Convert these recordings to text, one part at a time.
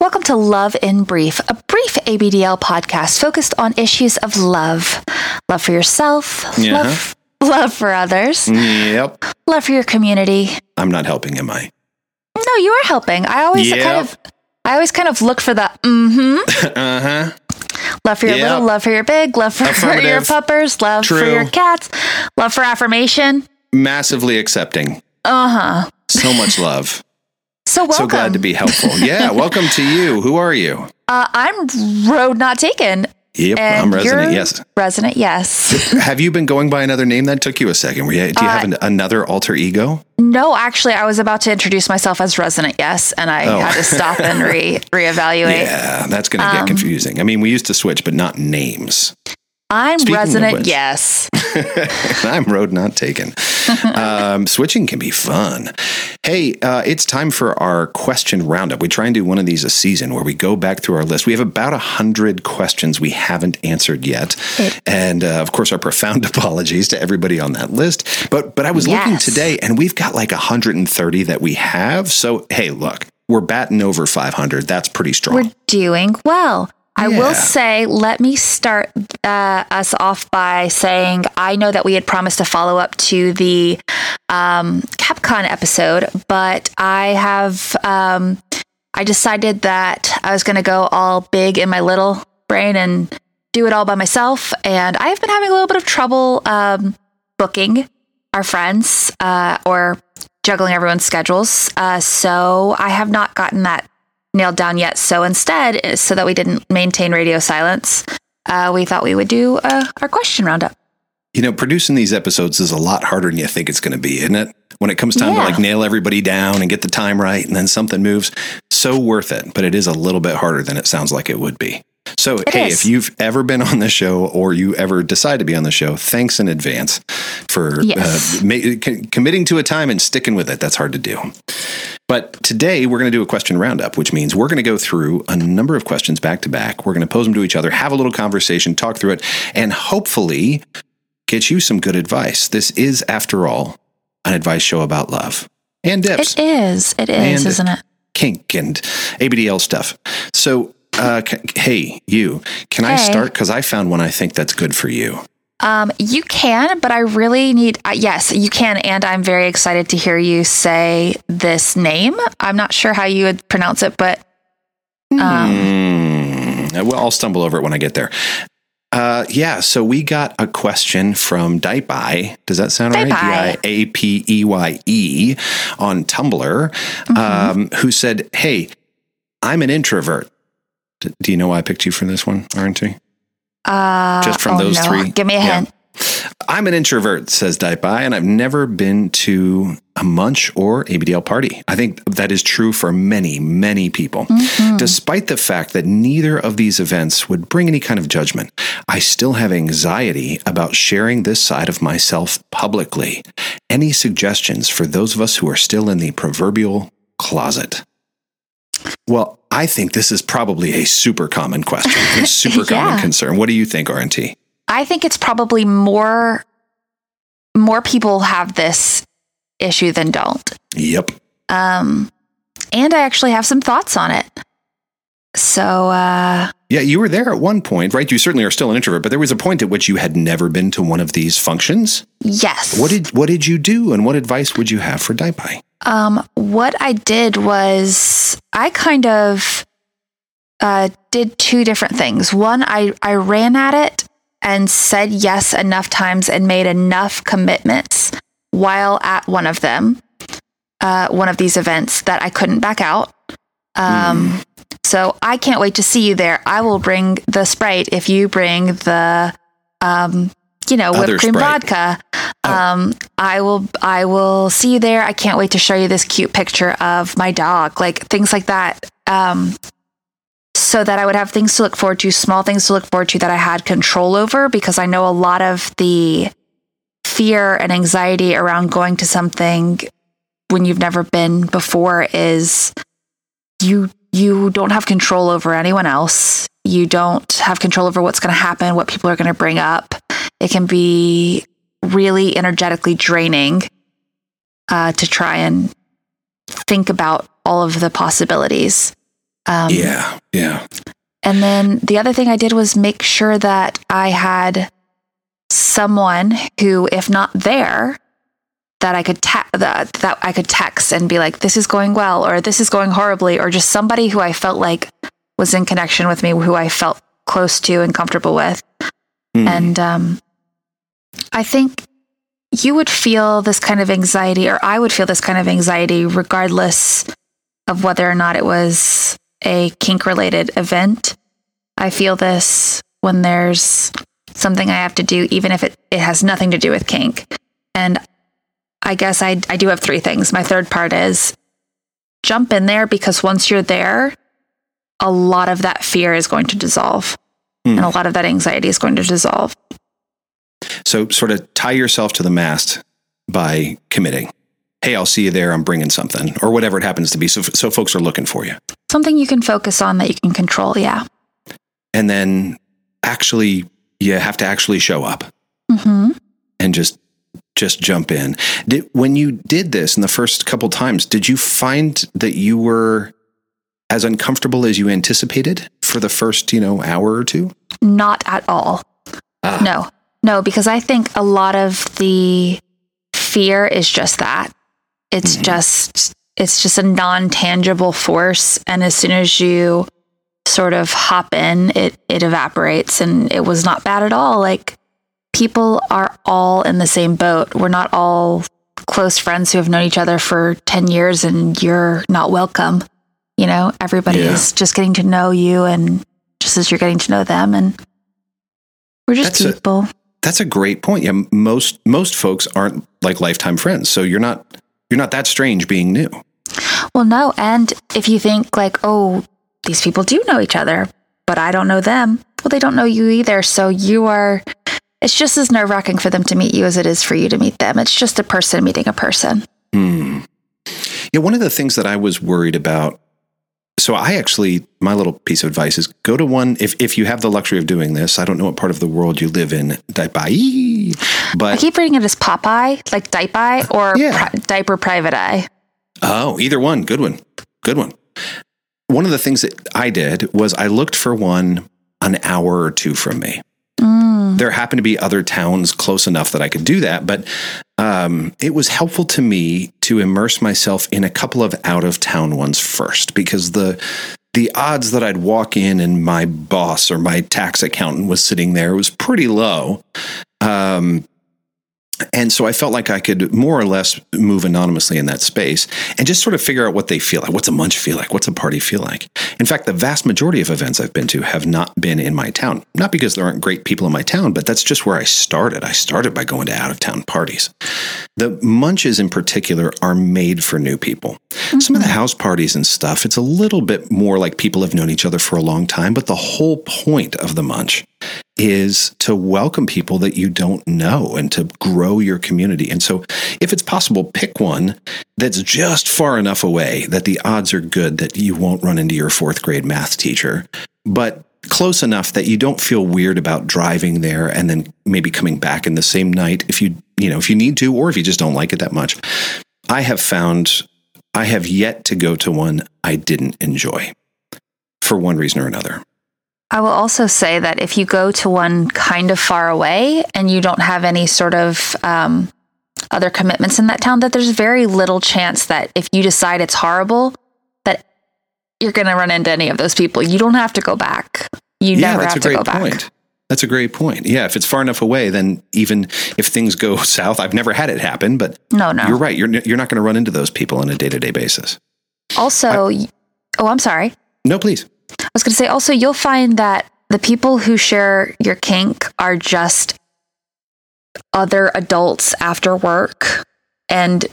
Welcome to Love in Brief, a brief ABDL podcast focused on issues of love. Love for yourself, Yeah. love, love for others, Yep. love for your community. I'm not helping, am I? No, you are helping. I always Yep. kind of I always kind of look for the mm-hmm. Uh huh. Love for your Yep. little, love for your big, love for your puppers, love for your cats, love for affirmation. Massively accepting. Uh huh. So much love. So welcome. So glad to be helpful. Yeah. welcome to you. Who are you? Uh, I'm road not taken. Yep. And I'm resident. Yes. Resident, yes. Have you been going by another name? That took you a second. Were you, do you have an, another alter ego? no, actually, I was about to introduce myself as resident, yes, and I Oh. had to stop and re reevaluate. Yeah, that's going to Um, get confusing. I mean, we used to switch, but not names. I'm Speaking which- yes. I'm road not taken. um, switching can be fun. Hey, uh, it's time for our question roundup. We try and do one of these a season where we go back through our list. We have about a hundred questions we haven't answered yet, and uh, of course, our profound apologies to everybody on that list. But but I was looking today, and we've got like 130 that we have. So hey, look, we're batting over 500. That's pretty strong. We're doing well. I Yeah. will say, let me start uh, us off by saying I know that we had promised to follow up to the um, Capcom episode, but I have um, I decided that I was going to go all big in my little brain and do it all by myself, and I have been having a little bit of trouble um, booking our friends uh, or juggling everyone's schedules. Uh, so I have not gotten that nailed down yet. So instead, uh, so that we didn't maintain radio silence, uh, we thought we would do uh, our question roundup. You know, producing these episodes is a lot harder than you think it's going to be, isn't it? When it comes time Yeah. to like nail everybody down and get the time right and then something moves, so worth it. But it is a little bit harder than it sounds like it would be. So, hey, is. if you've ever been on the show or you ever decide to be on the show, thanks in advance for Yes. uh, ma- com- committing to a time and sticking with it. That's hard to do. But today we're going to do a question roundup, which means we're going to go through a number of questions back to back. We're going to pose them to each other, have a little conversation, talk through it, and hopefully get you some good advice. This is, after all, an advice show about love and dips, It is. It is, And- isn't it? kink, and ABDL stuff. So, uh, hey, you, can I start? Because I found one I think that's good for you. Um, you can, but I really need. Uh, yes, you can, and I'm very excited to hear you say this name. I'm not sure how you would pronounce it, but um, Hmm. Well, I'll stumble over it when I get there. Uh, yeah, so we got a question from Diapeye. Does that sound right? D I A P E Y E on Tumblr, Mm-hmm. um, who said, Hey, I'm an introvert. D- do you know why I picked you for this one, aren't you? uh, Just from oh, those no. three? Give me a Yeah. hint. I'm an introvert, says Diapeye, and I've never been to a munch or ABDL party. I think that is true for many, many people. Despite the fact that neither of these events would bring any kind of judgment, I still have anxiety about sharing this side of myself publicly. Any suggestions for those of us who are still in the proverbial closet? Well, I think this is probably a super common question, a super common concern. What do you think, RNT? I think it's probably more more people have this issue than don't. Yep. Um, and I actually have some thoughts on it. So uh, Yeah, you were there at one point, right? You certainly are still an introvert, but there was a point at which you had never been to one of these functions. yes. What did what did you do, and what advice would you have for Diapeye? Um, what I did was I kind of uh, did two different things. One, I, I ran at it and said yes enough times and made enough commitments while at one of them, uh, one of these events that I couldn't back out. Um, So I can't wait to see you there. I will bring the Sprite if you bring the, um, you know, whipped cream Sprite. vodka. Oh. Um, I will, I will see you there. I can't wait to show you this cute picture of my dog, like things like that. Um, so that I would have things to look forward to, small things to look forward to that I had control over, because I know a lot of the fear and anxiety around going to something when you've never been before is you you don't have control over anyone else. You don't have control over what's going to happen, what people are going to bring up. It can be really energetically draining uh, to try and think about all of the possibilities. Um, yeah, yeah. And then the other thing I did was make sure that I had someone who, if not there, that I could ta- that, that I could text and be like, "This is going well," or "This is going horribly," or just somebody who I felt like was in connection with me, who I felt close to and comfortable with. Mm. And um, I think you would feel this kind of anxiety, or I would feel this kind of anxiety, regardless of whether or not it was a kink related event. I feel this when there's something I have to do, even if it, it has nothing to do with kink. And I guess I, I do have three things. My third part is jump in there because once you're there, a lot of that fear is going to dissolve mm. and a lot of that anxiety is going to dissolve. So, sort of tie yourself to the mast by committing. Hey, I'll see you there. I'm bringing something, or whatever it happens to be. So, so folks are looking for you. Something you can focus on that you can control. Yeah. And then actually, you have to actually show up mm-hmm. and just just jump in. Did, when you did this in the first couple times, did you find that you were as uncomfortable as you anticipated for the first, you know, hour or two? Not at all. Ah. No, no, because I think a lot of the fear is just that. It's mm-hmm. just it's just a non-tangible force and as soon as you sort of hop in, it it evaporates and it was not bad at all. Like people are all in the same boat. We're not all close friends who have known each other for 10 years and you're not welcome. You know, everybody yeah. is just getting to know you and just as you're getting to know them and we're just that's people. A, that's a great point. Yeah, most most folks aren't like lifetime friends. So you're not you're not that strange being new. Well, no, and if you think like, "Oh, these people do know each other, but I don't know them." Well, they don't know you either. So you are it's just as nerve-wracking for them to meet you as it is for you to meet them. It's just a person meeting a person. Hmm. Yeah, one of the things that I was worried about so I actually my little piece of advice is go to one if if you have the luxury of doing this. I don't know what part of the world you live in, Diapeye, but I keep reading it as Popeye, like Diapeye, or yeah. pri- Diaper Private Eye. Oh, either one, good one, good one. One of the things that I did was I looked for one an hour or two from me. Mm. There happened to be other towns close enough that I could do that, but um, it was helpful to me to immerse myself in a couple of out of town ones first because the the odds that I'd walk in and my boss or my tax accountant was sitting there was pretty low. Um, and so I felt like I could more or less move anonymously in that space and just sort of figure out what they feel like. What's a munch feel like? What's a party feel like? In fact, the vast majority of events I've been to have not been in my town. Not because there aren't great people in my town, but that's just where I started. I started by going to out of town parties. The munches in particular are made for new people. Mm-hmm. Some of the house parties and stuff, it's a little bit more like people have known each other for a long time, but the whole point of the munch is to welcome people that you don't know and to grow your community. And so, if it's possible, pick one that's just far enough away that the odds are good that you won't run into your fourth grade math teacher, but close enough that you don't feel weird about driving there and then maybe coming back in the same night if you, you know, if you need to or if you just don't like it that much. I have found I have yet to go to one I didn't enjoy for one reason or another. I will also say that if you go to one kind of far away and you don't have any sort of um, other commitments in that town, that there's very little chance that if you decide it's horrible, that you're going to run into any of those people. You don't have to go back. You yeah, never have to go back. Point. That's a great point. Yeah, if it's far enough away, then even if things go south, I've never had it happen, but no, no, you're right. You're you're not going to run into those people on a day to day basis. Also, I, oh, I'm sorry. No, please. I was going to say also, you'll find that the people who share your kink are just other adults after work. And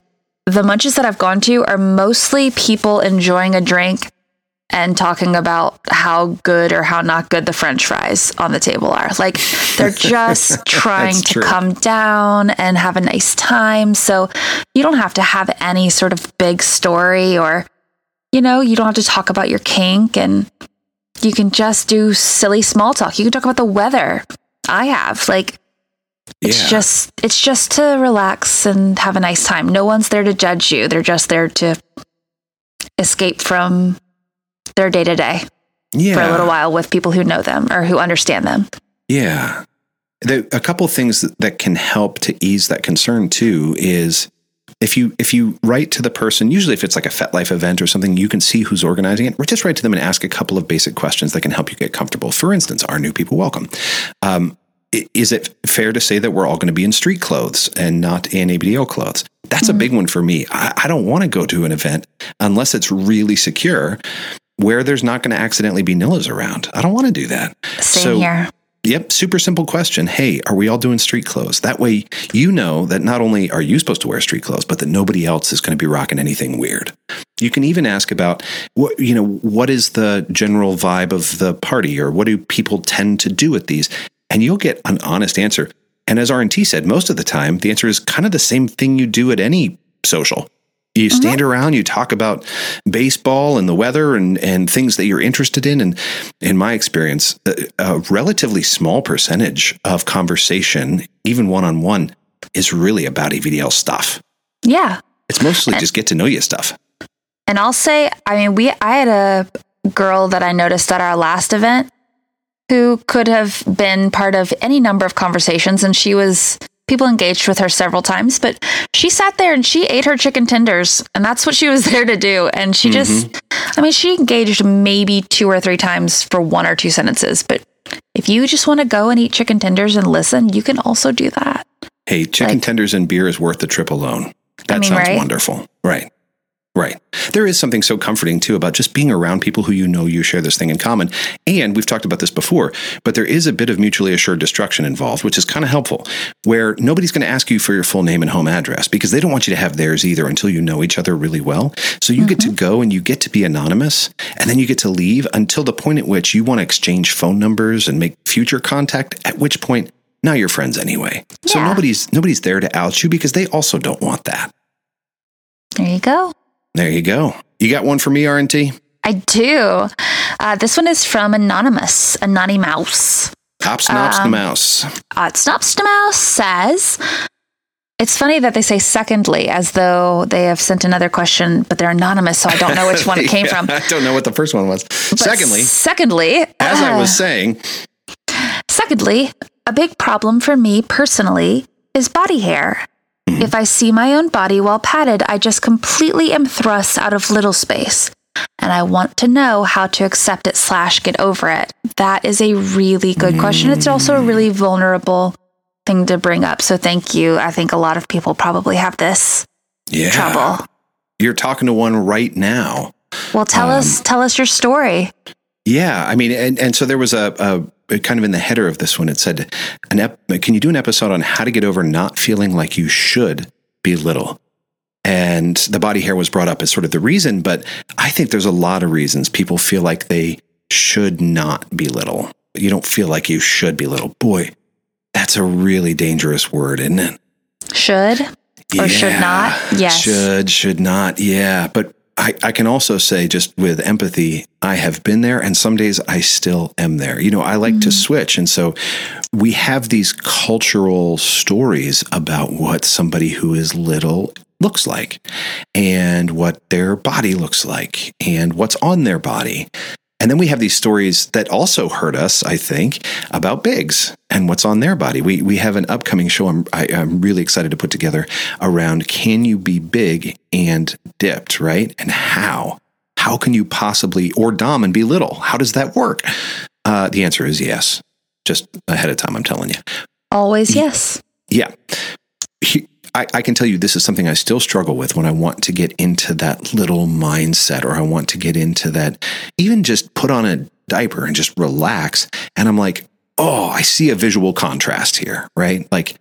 the munches that I've gone to are mostly people enjoying a drink and talking about how good or how not good the french fries on the table are. Like they're just trying to true. come down and have a nice time. So you don't have to have any sort of big story or, you know, you don't have to talk about your kink and you can just do silly small talk. You can talk about the weather. I have like it's yeah. just it's just to relax and have a nice time. No one's there to judge you. They're just there to escape from their day to day for a little while with people who know them or who understand them. Yeah. The, a couple things that, that can help to ease that concern too is if you if you write to the person, usually if it's like a FetLife event or something, you can see who's organizing it. Or just write to them and ask a couple of basic questions that can help you get comfortable. For instance, are new people welcome? Um, is it fair to say that we're all going to be in street clothes and not in ABDL clothes? That's a big one for me. I, I don't want to go to an event unless it's really secure where there's not going to accidentally be Nillas around. I don't want to do that. Same So- here. Yep, super simple question. Hey, are we all doing street clothes? That way you know that not only are you supposed to wear street clothes, but that nobody else is going to be rocking anything weird. You can even ask about what you know, what is the general vibe of the party or what do people tend to do at these? And you'll get an honest answer. And as RNT said, most of the time the answer is kind of the same thing you do at any social. You mm-hmm. stand around, you talk about baseball and the weather and, and things that you're interested in. And in my experience, a, a relatively small percentage of conversation, even one on one, is really about ABDL stuff. Yeah. It's mostly just get to know you stuff. And I'll say, I mean, we I had a girl that I noticed at our last event who could have been part of any number of conversations and she was people engaged with her several times, but she sat there and she ate her chicken tenders and that's what she was there to do. And she just mm-hmm. I mean, she engaged maybe two or three times for one or two sentences, but if you just want to go and eat chicken tenders and listen, you can also do that. Hey, chicken Like- tenders and beer is worth the trip alone. That mean, sounds right? wonderful. Right. Right. There is something so comforting too about just being around people who you know you share this thing in common. And we've talked about this before, but there is a bit of mutually assured destruction involved, which is kind of helpful, where nobody's going to ask you for your full name and home address because they don't want you to have theirs either until you know each other really well. So you get to mm-hmm. go and you get to be anonymous and then you get to leave until the point at which you want to exchange phone numbers and make future contact, at which point now you're friends anyway. So nobody's nobody's there to out you because they also don't want that. There you go. There you go. You got one for me, RNT? I do. Uh, this one is from Anonymous, Anony Mouse. Hops Knops the mouse. Uh, Mouse says, it's funny that they say secondly, as though they have sent another question, but they're anonymous, so I don't know which one it came Yeah, from. I don't know what the first one was. But Secondly, secondly, as I uh, was saying, Secondly, a big problem for me personally is body hair. If I see my own body while padded, I just completely am thrust out of little space. And I want to know how to accept it slash get over it. That is a really good question. It's also a really vulnerable thing to bring up. So thank you. I think a lot of people probably have this yeah, trouble. you're talking to one right now. Well, tell Um, us tell us your story. Yeah, I mean, and, and so there was a, a kind of in the header of this one. It said, "An ep- can you do an episode on how to get over not feeling like you should be little?" And the body hair was brought up as sort of the reason, but I think there's a lot of reasons people feel like they should not be little. You don't feel like you should be little. Boy, that's a really dangerous word, isn't it? Should or should not? Yes. Should, should not. Yeah. But I, I can also say, just with empathy, I have been there and some days I still am there. You know, I like to mm. switch. And so we have these cultural stories about what somebody who is little looks like and what their body looks like and what's on their body. And then we have these stories that also hurt us, I think, about bigs and what's on their body. We, we have an upcoming show I'm, I, I'm really excited to put together around can you be big and dipped, right? And how? How can you possibly, or dom and be little? How does that work? Uh, the answer is yes. Just ahead of time, I'm telling you. Always yes. Yeah. He, I, I can tell you this is something I still struggle with when I want to get into that little mindset or I want to get into that, even just put on a diaper and just relax. And I'm like, oh, I see a visual contrast here, right? Like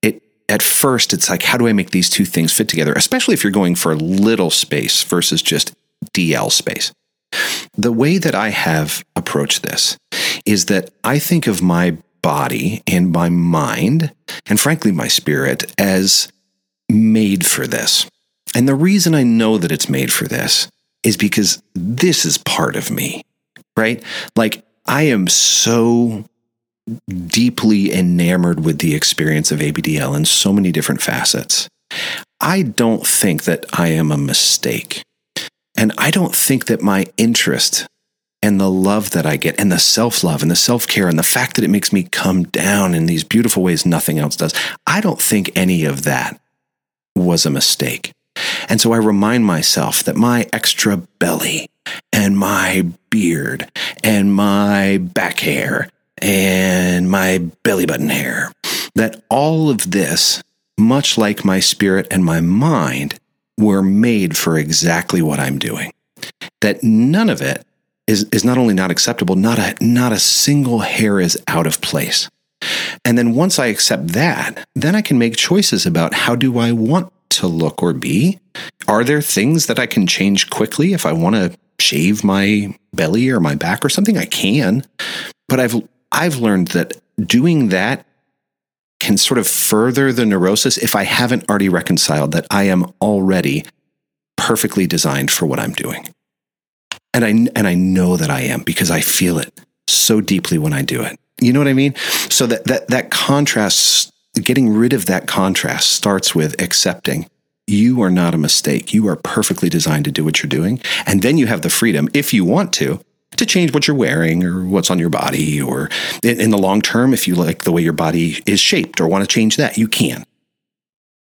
it, at first, it's like, how do I make these two things fit together? Especially if you're going for little space versus just DL space. The way that I have approached this is that I think of my body and my mind, and frankly, my spirit, as made for this. And the reason I know that it's made for this is because this is part of me, right? Like, I am so deeply enamored with the experience of ABDL in so many different facets. I don't think that I am a mistake. And I don't think that my interest and the love that I get and the self love and the self care and the fact that it makes me come down in these beautiful ways nothing else does, I don't think any of that was a mistake. And so I remind myself that my extra belly and my beard and my back hair and my belly button hair, that all of this, much like my spirit and my mind, were made for exactly what I'm doing. That none of it is, is not only not acceptable, not a, not a single hair is out of place. And then once I accept that, then I can make choices about how do I want to look or be? Are there things that I can change quickly if I want to shave my belly or my back or something? I can. But I've I've learned that doing that can sort of further the neurosis if I haven't already reconciled that I am already perfectly designed for what I'm doing. And I and I know that I am because I feel it so deeply when I do it. You know what I mean? So that that that contrast getting rid of that contrast starts with accepting you are not a mistake. You are perfectly designed to do what you're doing. And then you have the freedom, if you want to, to change what you're wearing or what's on your body. Or in, the long term, if you like the way your body is shaped or want to change that, you can.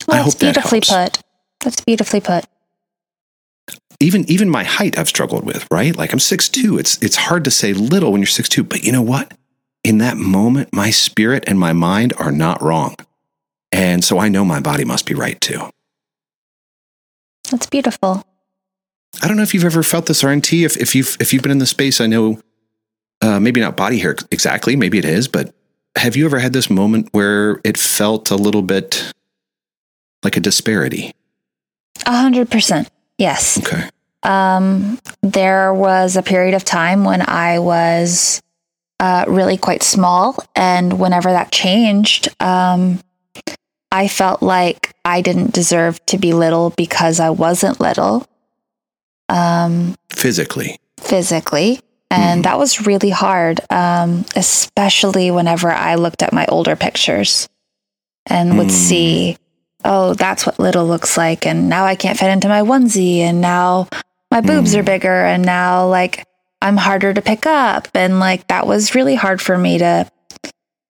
Well, I hope beautifully that put. That's beautifully put even even my height I've struggled with, right? Like I'm 6'2. It's it's hard to say little when you're 6'2, but you know what? In that moment, my spirit and my mind are not wrong. And so I know my body must be right too. That's beautiful. I don't know if you've ever felt this RNT. If, if you've if you've been in the space, I know uh, maybe not body hair exactly, maybe it is, but have you ever had this moment where it felt a little bit like a disparity? A hundred percent. Yes. Okay. Um, there was a period of time when I was uh, really quite small, and whenever that changed, um, I felt like I didn't deserve to be little because I wasn't little. Um, physically. Physically. And mm. that was really hard, um, especially whenever I looked at my older pictures and would mm. see oh, that's what little looks like. And now I can't fit into my onesie. And now my boobs mm. are bigger. And now, like, I'm harder to pick up. And, like, that was really hard for me to.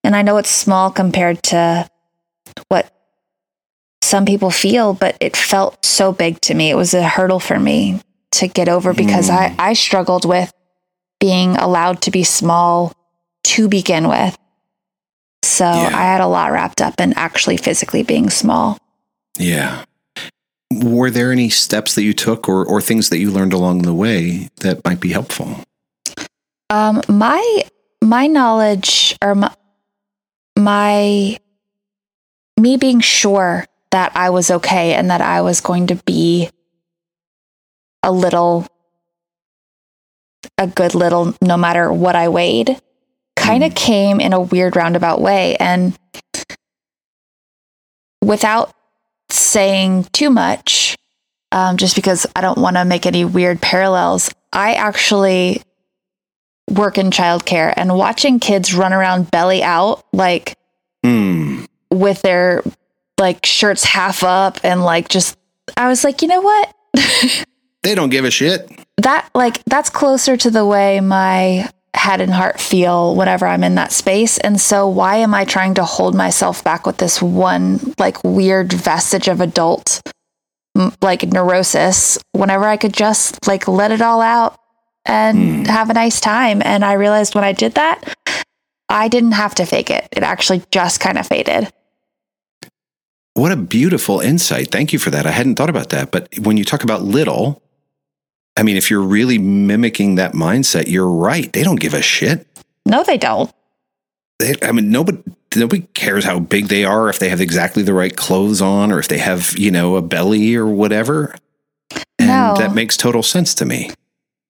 And I know it's small compared to what some people feel, but it felt so big to me. It was a hurdle for me to get over because mm. I, I struggled with being allowed to be small to begin with. So yeah. I had a lot wrapped up in actually physically being small. Yeah. Were there any steps that you took or, or things that you learned along the way that might be helpful? Um, my my knowledge or my, my me being sure that I was okay and that I was going to be a little a good little no matter what I weighed kind of mm. came in a weird roundabout way and without saying too much, um, just because I don't want to make any weird parallels. I actually work in childcare and watching kids run around belly out, like mm. with their like shirts half up and like just, I was like, you know what? they don't give a shit. That like that's closer to the way my head and heart feel whenever I'm in that space. And so, why am I trying to hold myself back with this one, like, weird vestige of adult, like, neurosis whenever I could just, like, let it all out and mm. have a nice time? And I realized when I did that, I didn't have to fake it. It actually just kind of faded. What a beautiful insight. Thank you for that. I hadn't thought about that. But when you talk about little, I mean, if you're really mimicking that mindset, you're right. They don't give a shit. No, they don't. They, I mean, nobody nobody cares how big they are, if they have exactly the right clothes on, or if they have you know a belly or whatever. And no. that makes total sense to me.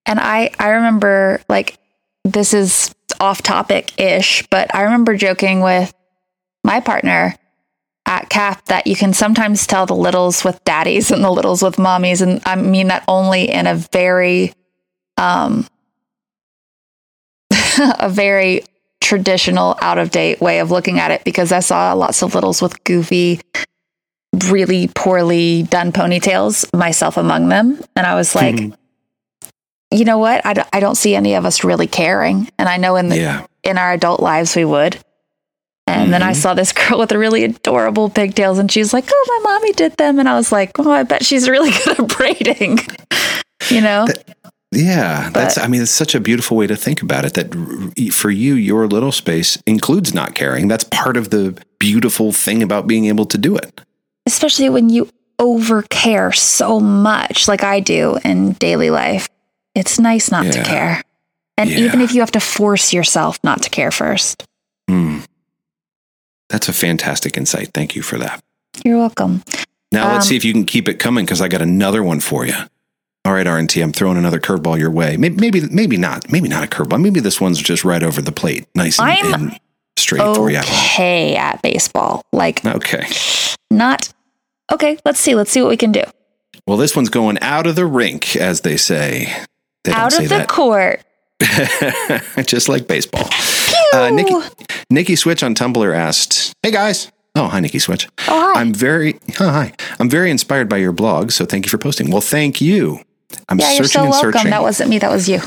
And I I remember like this is off topic ish, but I remember joking with my partner at CAP that you can sometimes tell the littles with daddies and the littles with mommies. And I mean that only in a very, um, a very traditional, out of date way of looking at it because I saw lots of littles with goofy, really poorly done ponytails, myself among them. And I was like, mm-hmm. you know what? I, d- I don't see any of us really caring. And I know in the, Yeah. in our adult lives we would. And then I Mm-hmm. saw this girl with the really adorable pigtails and she's like, Oh, my mommy did them. And I was like, Oh, I bet she's really good at braiding. you know? Yeah, that's. I mean, it's such a beautiful way to think about it. That for you, your little space includes not caring. That's part of the beautiful thing about being able to do it. Especially when you overcare so much like I do in daily life. It's nice not to care. And Yeah. even if you have to force yourself not to care first. Hmm. That's a fantastic insight. Thank you for that. You're welcome. Now let's Um, see if you can keep it coming because I got another one for you. All right, RNT, I'm throwing another curveball your way. Maybe, maybe, maybe not. Maybe not a curveball. Maybe this one's just right over the plate, nice and, I'm and straight for you. Okay at baseball. Like Okay. not okay, let's see. Let's see what we can do. Well, this one's going out of the rink, as they say. They don't Out say of the that. court. just like baseball. Uh, Nikki, Nikki Switch on Tumblr asked, "Hey guys, oh hi Nikki Switch. Oh, hi. I'm very oh, hi. I'm very inspired by your blog, so thank you for posting. Well, thank you. I'm yeah, you're searching so and welcome. searching. That wasn't me, that was you.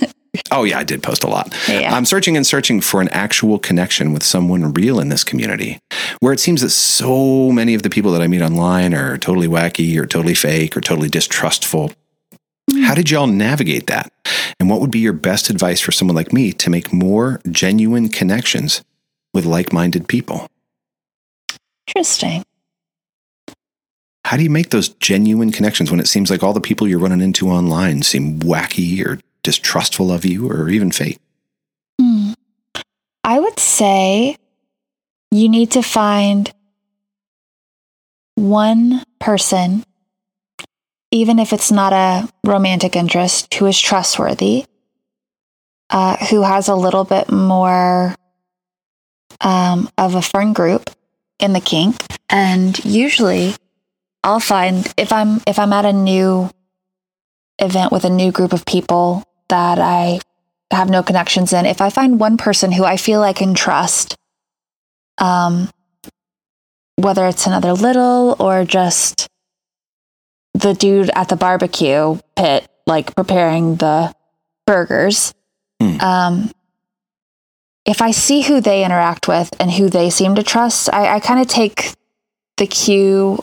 oh yeah, I did post a lot. Yeah. I'm searching and searching for an actual connection with someone real in this community, where it seems that so many of the people that I meet online are totally wacky or totally fake or totally distrustful. How did y'all navigate that? And what would be your best advice for someone like me to make more genuine connections with like minded people? Interesting. How do you make those genuine connections when it seems like all the people you're running into online seem wacky or distrustful of you or even fake? Hmm. I would say you need to find one person, even if it's not a romantic interest, who is trustworthy, uh, who has a little bit more um, of a friend group in the kink, and usually I'll find if I'm if I'm at a new event with a new group of people that I have no connections in, if I find one person who I feel I can trust, um, whether it's another little or just the dude at the barbecue pit, like preparing the burgers, Hmm. um, if I see who they interact with and who they seem to trust, I, I kind of take the cue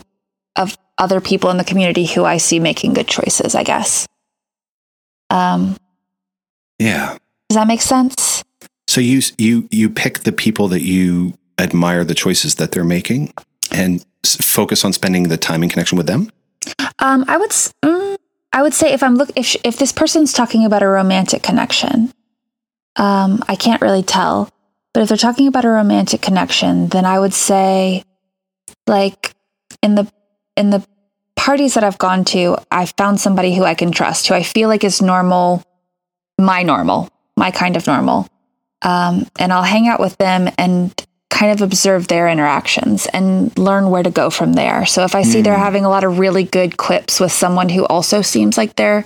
of other people in the community who I see making good choices, I guess. Um, Yeah. does that make sense? So you you you pick the people that you admire the choices that they're making and s- focus on spending the time in connection with them. Um, I would, mm, I would say if I'm look if sh- if this person's talking about a romantic connection, um, I can't really tell. But if they're talking about a romantic connection, then I would say, like in the in the parties that I've gone to, I found somebody who I can trust, who I feel like is normal, my normal, my kind of normal, um, and I'll hang out with them and kind of observe their interactions and learn where to go from there. So if I see they're Mm. having a lot of really good quips with someone who also seems like they're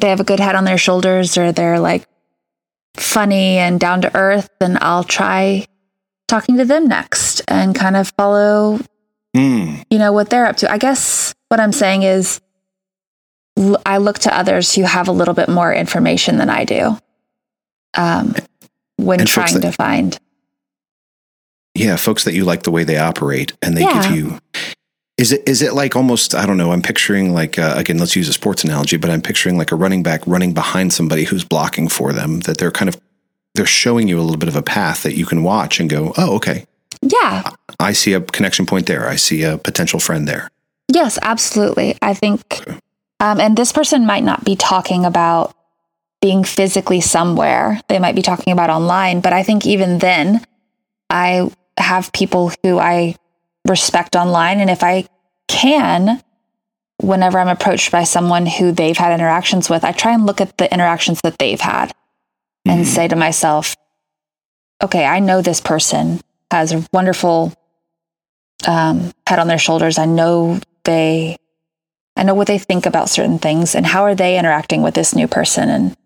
they have a good head on their shoulders or they're like funny and down to earth, then I'll try talking to them next and kind of follow, Mm. you know, what they're up to. I guess what I'm saying is l- I look to others who have a little bit more information than I do. Um, when trying to find Yeah, folks that you like the way they operate and they Yeah. give you. Is it is it like almost I don't know? I'm picturing like uh, again, let's use a sports analogy, but I'm picturing like a running back running behind somebody who's blocking for them. That they're kind of they're showing you a little bit of a path that you can watch and go, oh, okay, yeah I see a connection point there. I see a potential friend there. Yes, absolutely. I think, um, and this person might not be talking about being physically somewhere. They might be talking about online, but I think even then, I have people who I respect online. And if I can, whenever I'm approached by someone who they've had interactions with, I try and look at the interactions that they've had and Mhm. say to myself, okay, I know this person has a wonderful um, head on their shoulders. I know they, I know what they think about certain things and how are they interacting with this new person. And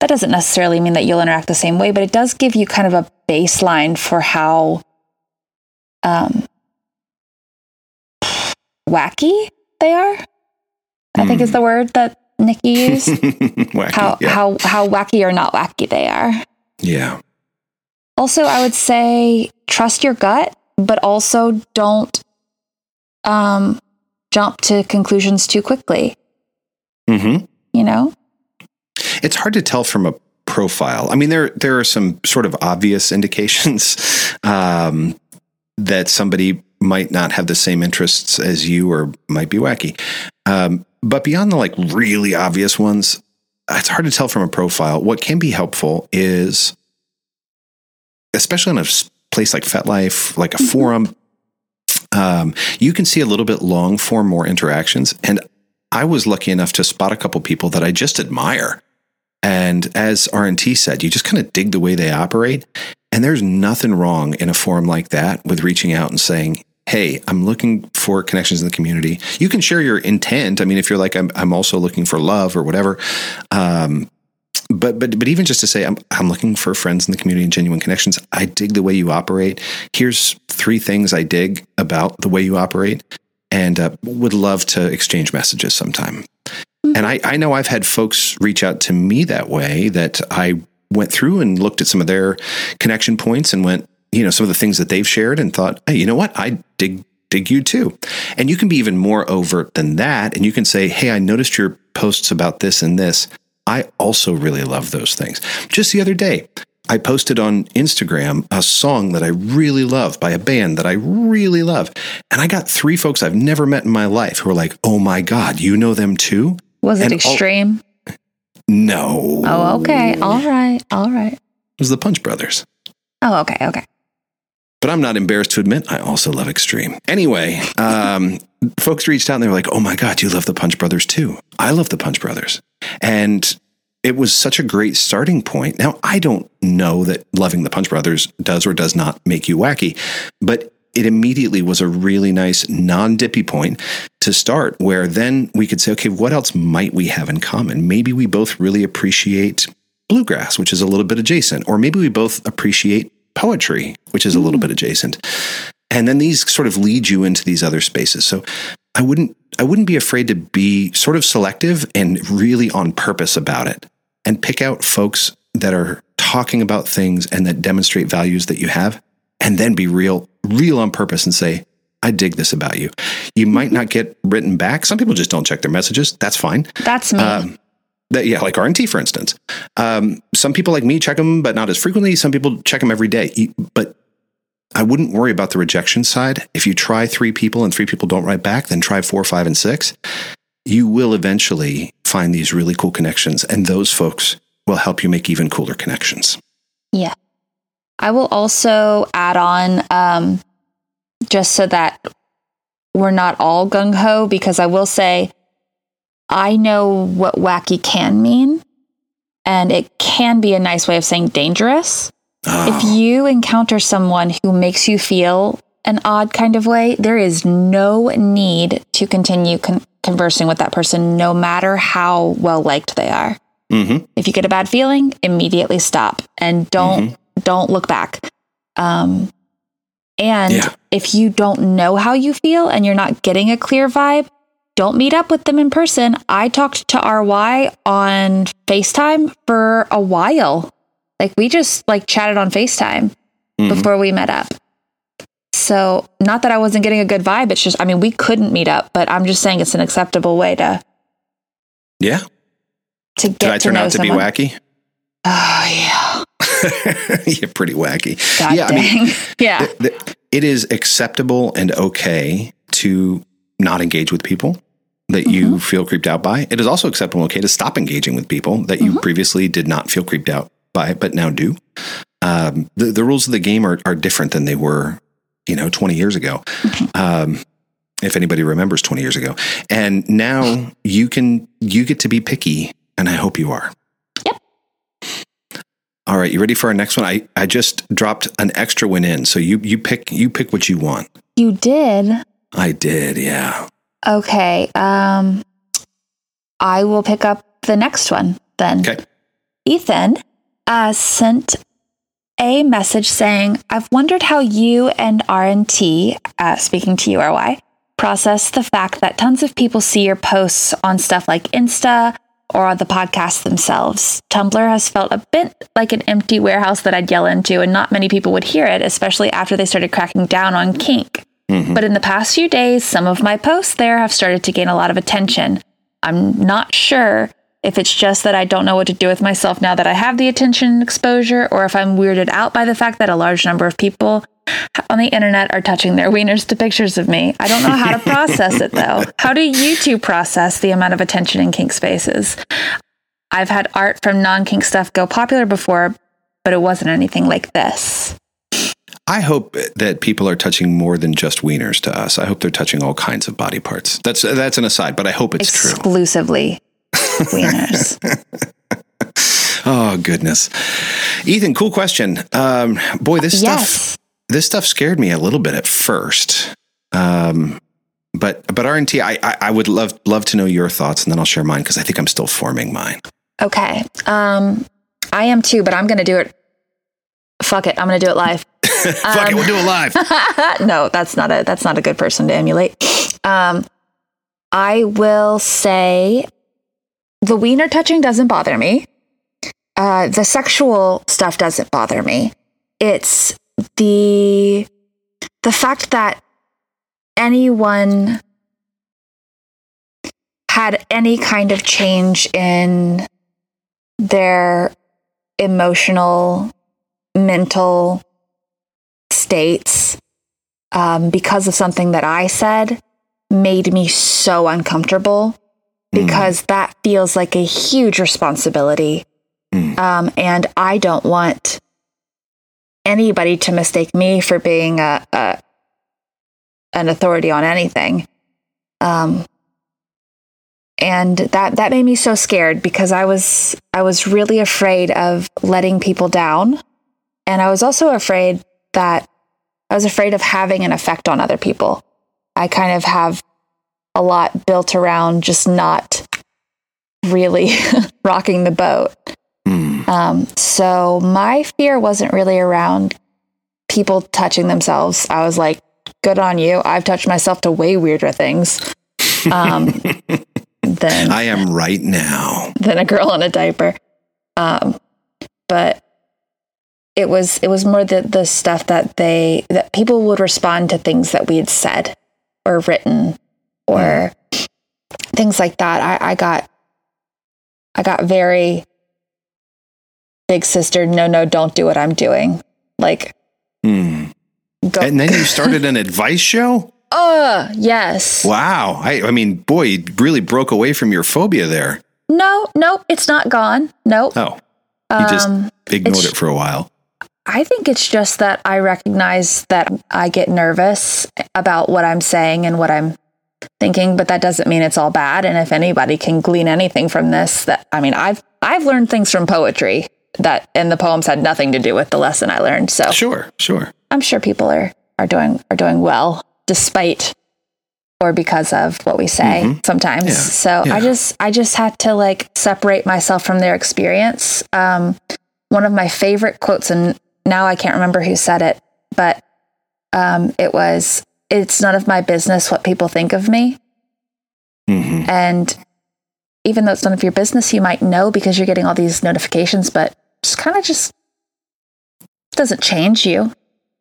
that doesn't necessarily mean that you'll interact the same way, but it does give you kind of a baseline for how um, wacky they are. I think is Mm. the word that Nikki used. wacky. how yeah. how how wacky or not wacky they are. yeah. Also, I would say trust your gut, but also don't um jump to conclusions too quickly, Mm-hmm. you know? It's hard to tell from a profile. I mean, there there are some sort of obvious indications um, that somebody might not have the same interests as you or might be wacky. Um, but beyond the like really obvious ones, it's hard to tell from a profile. What can be helpful is, especially in a place like FetLife, like a Mhm. forum, um, you can see a little bit long form more interactions. And I was lucky enough to spot a couple people that I just admire. And as RNT said, you just kind of dig the way they operate. And there's nothing wrong in a forum like that with reaching out and saying, Hey, I'm looking for connections in the community. You can share your intent. I mean, if you're like, I'm, I'm also looking for love or whatever. Um, but, but, but even just to say, I'm, I'm looking for friends in the community and genuine connections. I dig the way you operate. Here's three things I dig about the way you operate and uh, would love to exchange messages sometime. And I, I know I've had folks reach out to me that way that I went through and looked at some of their connection points and went, you know, some of the things that they've shared and thought, hey, you know what? I dig dig you too. And you can be even more overt than that. And you can say, hey, I noticed your posts about this and this. I also really love those things. Just the other day, I posted on Instagram a song that I really love by a band that I really love. And I got three folks I've never met in my life who are like, oh my God, you know them too? Was it And all- extreme? No. oh, okay. All right. All right. It was the Punch Brothers. Oh, okay. Okay. But I'm not embarrassed to admit I also love Extreme. Anyway, um, folks reached out and they were like, oh my God, you love the Punch Brothers too. I love the Punch Brothers. And it was such a great starting point. Now, I don't know that loving the Punch Brothers does or does not make you wacky, but it immediately was a really nice non dippy point to start where then we could say, okay, what else might we have in common? Maybe we both really appreciate bluegrass, which is a little bit adjacent, or maybe we both appreciate poetry, which is a little mm. bit adjacent. And then these sort of lead you into these other spaces. So I wouldn't I wouldn't be afraid to be sort of selective and really on purpose about it and pick out folks that are talking about things and that demonstrate values that you have and then be real real on purpose and say I dig this about you. You might not get written back. Some people just don't check their messages. That's fine. That's me. Um, that, yeah, like RNT, for instance. Um, some people like me check them, but not as frequently. Some people check them every day. But I wouldn't worry about the rejection side. If you try three people and three people don't write back, then try four, five, and six. You will eventually find these really cool connections, and those folks will help you make even cooler connections. Yeah. I will also add on, um, just so that we're not all gung ho, because I will say I know what wacky can mean, and it can be a nice way of saying dangerous. If Oh, you encounter someone who makes you feel an odd kind of way, there is no need to continue con- conversing with that person, no matter how well liked they are. mhm. If you get a bad feeling, immediately stop and don't don't look back. Um, and Yeah. if you don't know how you feel and you're not getting a clear vibe, don't meet up with them in person. I talked to RY on FaceTime for a while. Like we just like chatted on FaceTime Mhm. before we met up. So, not that I wasn't getting a good vibe, it's just I mean, we couldn't meet up, but I'm just saying it's an acceptable way to Yeah. to get Did I turn out to someone. be wacky? Oh yeah. You're pretty wacky. God yeah, I mean, yeah. th- th- it is acceptable and okay to not engage with people that you feel creeped out by. It is also acceptable and okay to stop engaging with people that you previously did not feel creeped out by, but now do. Um, the, the rules of the game are, are different than they were, you know, 20 years ago. Um, if anybody remembers 20 years ago. And now you can, you get to be picky, and I hope you are. All right, you ready for our next one? I, I just dropped an extra one in, so you you pick you pick what you want. You did. I did, yeah. Okay. Um I will pick up the next one then. Okay. Ethan uh, sent a message saying, I've wondered how you and RNT, uh, speaking to you, RY, process the fact that tons of people see your posts on stuff like Insta, or the podcasts themselves. Tumblr has felt a bit like an empty warehouse that I'd yell into, and not many people would hear it, especially after they started cracking down on kink. Mm-hmm. But in the past few days, some of my posts there have started to gain a lot of attention. I'm not sure if it's just that I don't know what to do with myself now that I have the attention exposure, or if I'm weirded out by the fact that a large number of people on the internet are touching their wieners to pictures of me. I don't know how to process it though. How do you two process the amount of attention in kink spaces? I've had art from non kink stuff go popular before, but it wasn't anything like this. I hope that people are touching more than just wieners to us. I hope they're touching all kinds of body parts. That's that's an aside, but I hope it's true. exclusively true. Wieners. oh goodness, Ethan, cool question. Um, boy, this yes. stuff this stuff scared me a little bit at first. Um, but but RNT, I, I, I would love love to know your thoughts, and then I'll share mine because I think I'm still forming mine. Okay, um, I am too, but I'm going to do it. Fuck it, I'm going to do it live. Fuck um, it, we'll do it live. no, that's not a that's not a good person to emulate. Um, I will say the wiener touching doesn't bother me. Uh, the sexual stuff doesn't bother me. It's the the fact that anyone had any kind of change in their emotional mental states um, because of something that I said made me so uncomfortable mm. because that feels like a huge responsibility. Mm. Um, and I don't want anybody to mistake me for being a, a an authority on anything. Um, and that that made me so scared because I was I was really afraid of letting people down, and I was also afraid that I was afraid of having an effect on other people. I kind of have a lot built around just not really rocking the boat. Mm. Um, so my fear wasn't really around people touching themselves. I was like, good on you. I've touched myself to way weirder things. Um, than I am right now. Than a girl in a diaper. Um, but it was it was more the the stuff that they that people would respond to things that we had said or written or mm. things like that. I, I got I got very big sister, no, no, don't do what I'm doing. Like, mm. and then you started an advice show? Uh, yes. Wow. I, I mean, boy, you really broke away from your phobia there. No, nope, it's not gone. Nope. Oh, you just um, ignored it for a while. I think it's just that I recognize that I get nervous about what I'm saying and what I'm thinking, but that doesn't mean it's all bad. And if anybody can glean anything from this, that I mean, I've I've learned things from poetry that and the poems had nothing to do with the lesson I learned. So sure, sure. I'm sure people are are doing are doing well despite or because of what we say mm-hmm. sometimes. Yeah. So yeah. I just I just had to like separate myself from their experience. Um, one of my favorite quotes, and now I can't remember who said it, but um, it was, "It's none of my business what people think of me." Mm-hmm. And even though it's none of your business, you might know because you're getting all these notifications, but just kind of just doesn't change you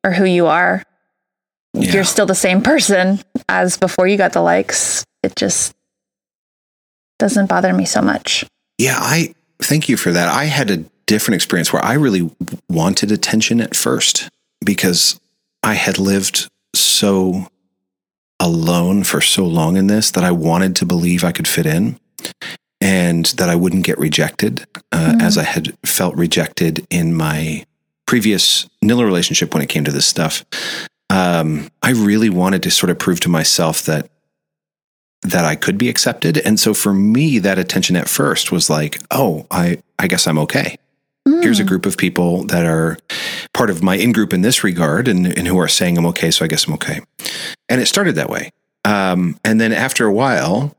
or who you are. Yeah. You're still the same person as before you got the likes. It just doesn't bother me so much. Yeah, I thank you for that. I had a different experience where I really wanted attention at first because I had lived so alone for so long in this that I wanted to believe I could fit in and that I wouldn't get rejected uh, mm-hmm. as I had felt rejected in my previous Nilla relationship when it came to this stuff. Um, I really wanted to sort of prove to myself that that I could be accepted. And so for me, that attention at first was like, oh, I, I guess I'm okay. Mm. Here's a group of people that are part of my in group in this regard and, and who are saying I'm okay. So I guess I'm okay. And it started that way. Um, and then after a while,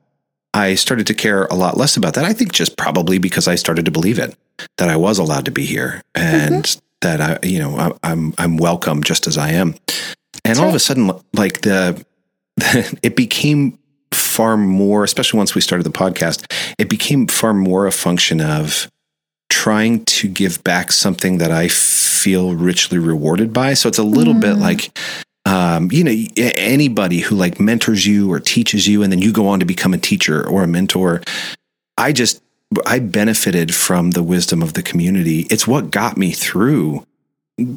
I started to care a lot less about that. I think just probably because I started to believe it that I was allowed to be here and mm-hmm. that I, you know, I, I'm I'm welcome just as I am. And all of a sudden, like the, it became far more, especially once we started the podcast, it became far more a function of trying to give back something that I feel richly rewarded by. So it's a little mm. bit like, um, you know, anybody who like mentors you or teaches you, and then you go on to become a teacher or a mentor. I just, I benefited from the wisdom of the community. It's what got me through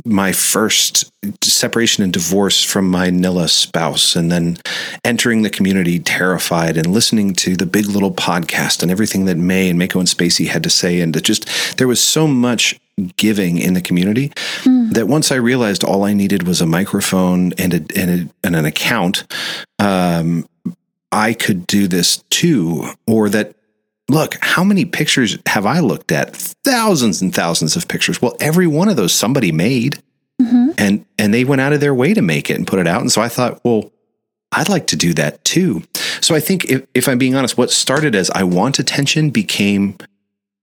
my first separation and divorce from my Nilla spouse, and then entering the community terrified and listening to the Big Little podcast and everything that May and Mako and Spacey had to say. And just, there was so much giving in the community mm. that once I realized all I needed was a microphone and, a, and, a, and an account, um, I could do this too, or that look, how many pictures have I looked at? Thousands and thousands of pictures. Well, every one of those somebody made. Mm-hmm. And and they went out of their way to make it and put it out. And so I thought, well, I'd like to do that too. So I think if, if I'm being honest, what started as I want attention became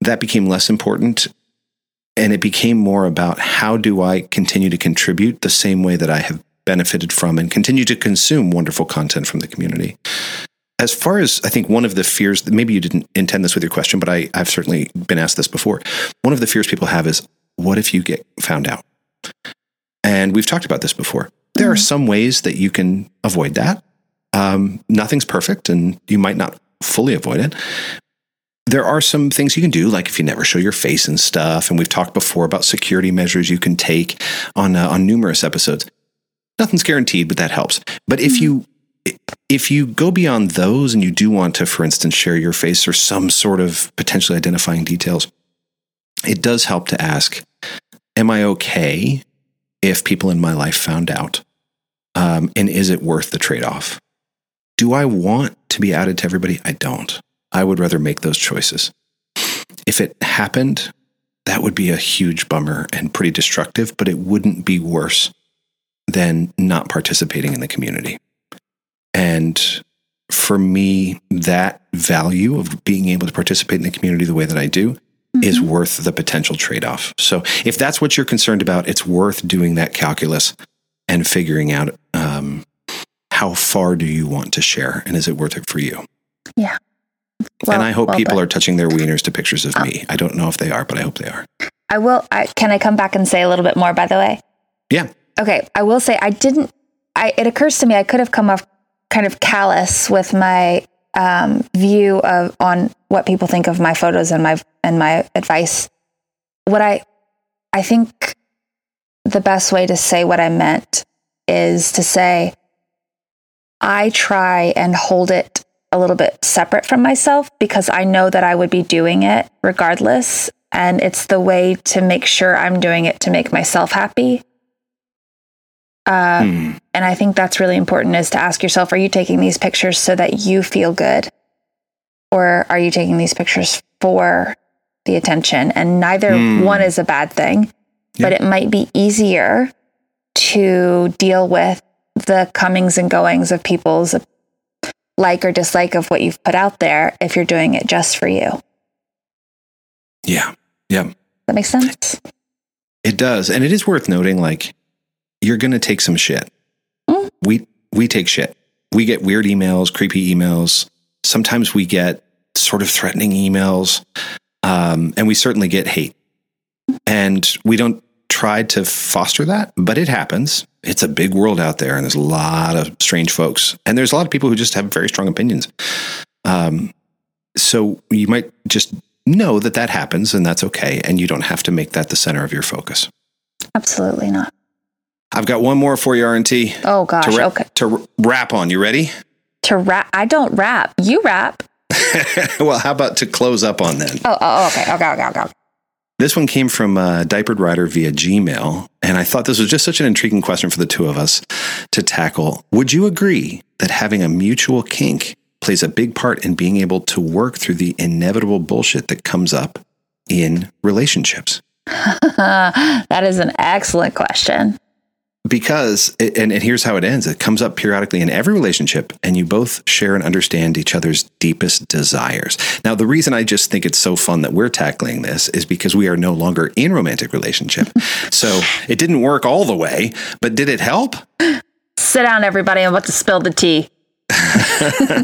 that became less important. And it became more about how do I continue to contribute the same way that I have benefited from and continue to consume wonderful content from the community as far as I think one of the fears, maybe you didn't intend this with your question, but I, I've certainly been asked this before. One of the fears people have is what if you get found out? And we've talked about this before. There mm-hmm. are some ways that you can avoid that. Um, nothing's perfect, and you might not fully avoid it. There are some things you can do, like if you never show your face and stuff. And we've talked before about security measures you can take on uh, on numerous episodes. Nothing's guaranteed, but that helps. But if mm-hmm. you if you go beyond those and you do want to, for instance, share your face or some sort of potentially identifying details, it does help to ask Am I okay if people in my life found out? Um, and is it worth the trade off? Do I want to be added to everybody? I don't. I would rather make those choices. If it happened, that would be a huge bummer and pretty destructive, but it wouldn't be worse than not participating in the community. And for me, that value of being able to participate in the community the way that I do mm-hmm. is worth the potential trade off. So if that's what you're concerned about, it's worth doing that calculus and figuring out um, how far do you want to share and is it worth it for you? Yeah. Well, and I hope well, people are touching their wieners to pictures of oh. me. I don't know if they are, but I hope they are. I will. I, can I come back and say a little bit more, by the way? Yeah. Okay. I will say I didn't. I, it occurs to me I could have come off kind of callous with my um, view of on what people think of my photos and my and my advice. What I I think the best way to say what I meant is to say I try and hold it a little bit separate from myself because I know that I would be doing it regardless. And it's the way to make sure I'm doing it to make myself happy uh, mm. And I think that's really important is to ask yourself, are you taking these pictures so that you feel good? Or are you taking these pictures for the attention? And neither mm. one is a bad thing, but it might be easier to deal with the comings and goings of people's like or dislike of what you've put out there if you're doing it just for you. Yeah. Yeah. That makes sense. It does. And it is worth noting like you're going to take some shit. Mm. We we take shit. We get weird emails, creepy emails. Sometimes we get sort of threatening emails, um, and we certainly get hate. And we don't try to foster that, but it happens. It's a big world out there, and there's a lot of strange folks, and there's a lot of people who just have very strong opinions. Um, so you might just know that that happens, and that's okay, and you don't have to make that the center of your focus. Absolutely not. I've got one more for you, RNT. Oh gosh, to ra- okay. To wrap on, you ready? To wrap, I don't rap. You rap. well, how about to close up on then? Oh, oh, okay, okay, okay, okay. This one came from uh, Diapered Rider via Gmail, and I thought this was just such an intriguing question for the two of us to tackle. Would you agree that having a mutual kink plays a big part in being able to work through the inevitable bullshit that comes up in relationships? that is an excellent question because and, and here's how it ends it comes up periodically in every relationship and you both share and understand each other's deepest desires now the reason i just think it's so fun that we're tackling this is because we are no longer in romantic relationship so it didn't work all the way but did it help sit down everybody i'm about to spill the tea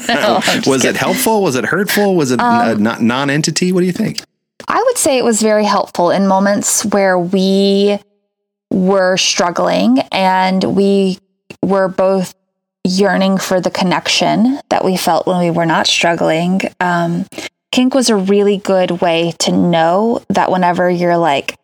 No, was kidding. it helpful? Was it hurtful? Was it a um, uh, non-entity? What do you think? I would say it was very helpful in moments where we were struggling and we were both yearning for the connection that we felt when we were not struggling. Um, kink was a really good way to know that whenever you're like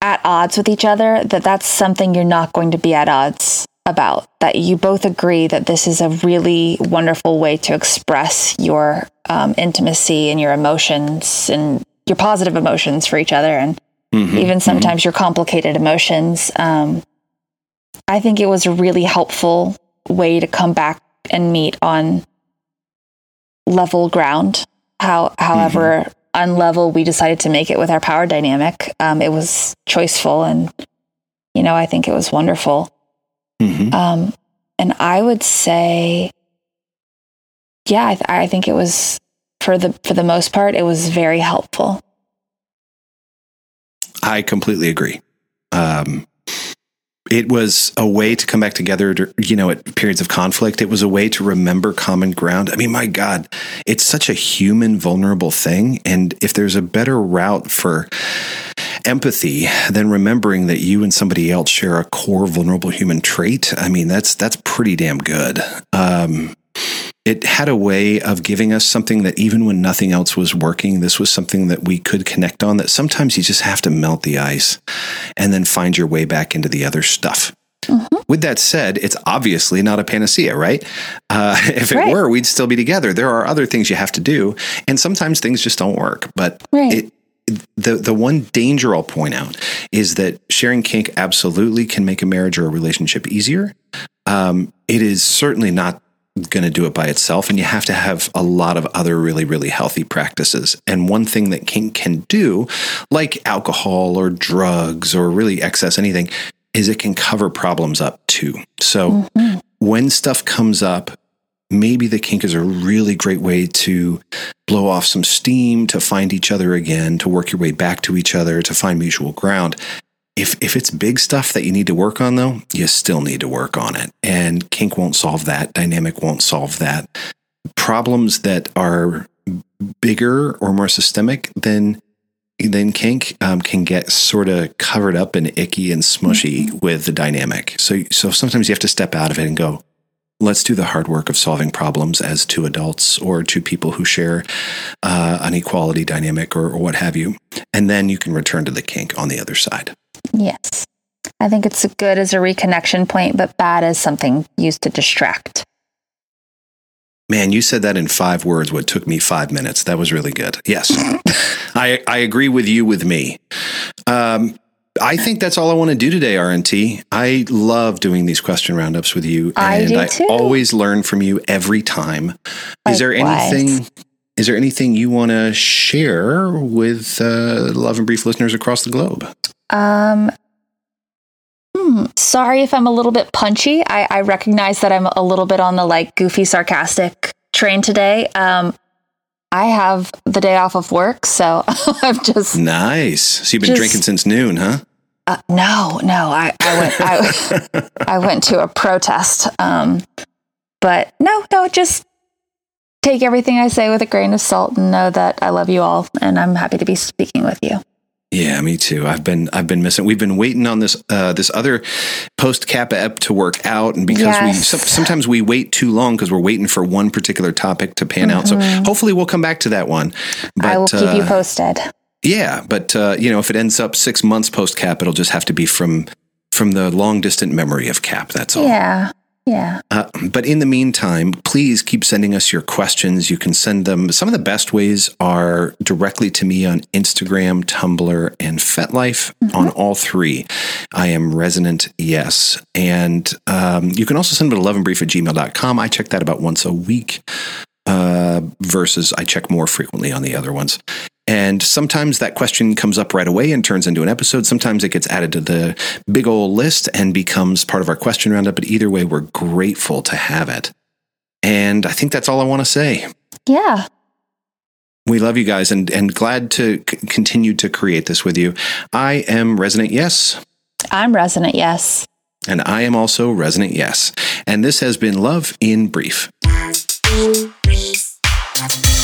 at odds with each other, that that's something you're not going to be at odds about. That you both agree that this is a really wonderful way to express your um, intimacy and your emotions and your positive emotions for each other, and Mhm, even sometimes your complicated emotions. Um, I think it was a really helpful way to come back and meet on level ground. How, however, unlevel we decided to make it with our power dynamic, um, it was choiceful, and you know, I think it was wonderful. mhm. Um, and I would say, yeah, I, th- I think it was for the for the most part, it was very helpful. I completely agree. Um, it was a way to come back together, to, you know, at periods of conflict. It was a way to remember common ground. I mean, my God, it's such a human, vulnerable thing. And if there's a better route for empathy than remembering that you and somebody else share a core vulnerable human trait, I mean, that's that's pretty damn good. Um, it had a way of giving us something that even when nothing else was working, this was something that we could connect on. That sometimes you just have to melt the ice and then find your way back into the other stuff. With that said, it's obviously not a panacea, right? Uh, if it Right. were, we'd still be together. There are other things you have to do, and sometimes things just don't work. But Right. it, the the one danger I'll point out is that sharing kink absolutely can make a marriage or a relationship easier. Um, it is certainly not going to do it by itself, and you have to have a lot of other really really healthy practices. And one thing that kink can do, like alcohol or drugs or really excess anything, is it can cover problems up too. So mm-hmm. when stuff comes up maybe the kink is a really great way to blow off some steam, to find each other again, to work your way back to each other, to find mutual ground. If if it's big stuff that you need to work on though, you still need to work on it. And kink won't solve that, dynamic won't solve that. Problems that are bigger or more systemic than then kink um, can get sort of covered up and icky and smushy with the dynamic. So so sometimes you have to step out of it and go, let's do the hard work of solving problems as two adults or two people who share uh, an equality dynamic or, or what have you. And then you can return to the kink on the other side. Yes. I think it's good as a reconnection point, but bad as something used to distract. Man, you said that in five words, what took me five minutes. That was really good. Yes. I, I agree with you with me. Um, I think that's all I want to do today, RNT. I love doing these question roundups with you. I and I too. always learn from you every time. Is there anything is there anything you want to share with uh, Love in Brief listeners across the globe? Um, hmm, sorry if I'm a little bit punchy. I, I recognize that I'm a little bit on the like goofy, sarcastic train today. Um, I have the day off of work, so I'm just Nice. So you've been Just- drinking since noon, huh? uh, no, no. I, I went I, I went to a protest, um, but no, no. Just take everything I say with a grain of salt and know that I love you all, and I'm happy to be speaking with you. Yeah, me too. I've been I've been missing. We've been waiting on this uh, this other post kappa ep to work out, and because we Yes. some, sometimes we wait too long because we're waiting for one particular topic to pan out. So hopefully we'll come back to that one. But, Mm-hmm. I will keep you uh, posted. Yeah, but uh, you know, if it ends up six months post cap, it'll just have to be from from the long distant memory of cap. That's all. Yeah, yeah. Uh, but in the meantime, please keep sending us your questions. You can send them. Some of the best ways are directly to me on Instagram, Tumblr, and FetLife. On all three, I am Resonant Yes. And um, you can also send them to loveandbrief at gmail.com. I check that about once a week uh, versus I check more frequently on the other ones. And sometimes that question comes up right away and turns into an episode. Sometimes it gets added to the big old list and becomes part of our question roundup. But either way, we're grateful to have it. And I think that's all I want to say. Yeah. We love you guys and, and glad to c- continue to create this with you. I am Resonant Yes. I'm resonant, yes. And I am also Resonant Yes. And this has been Love in Brief. Love in brief.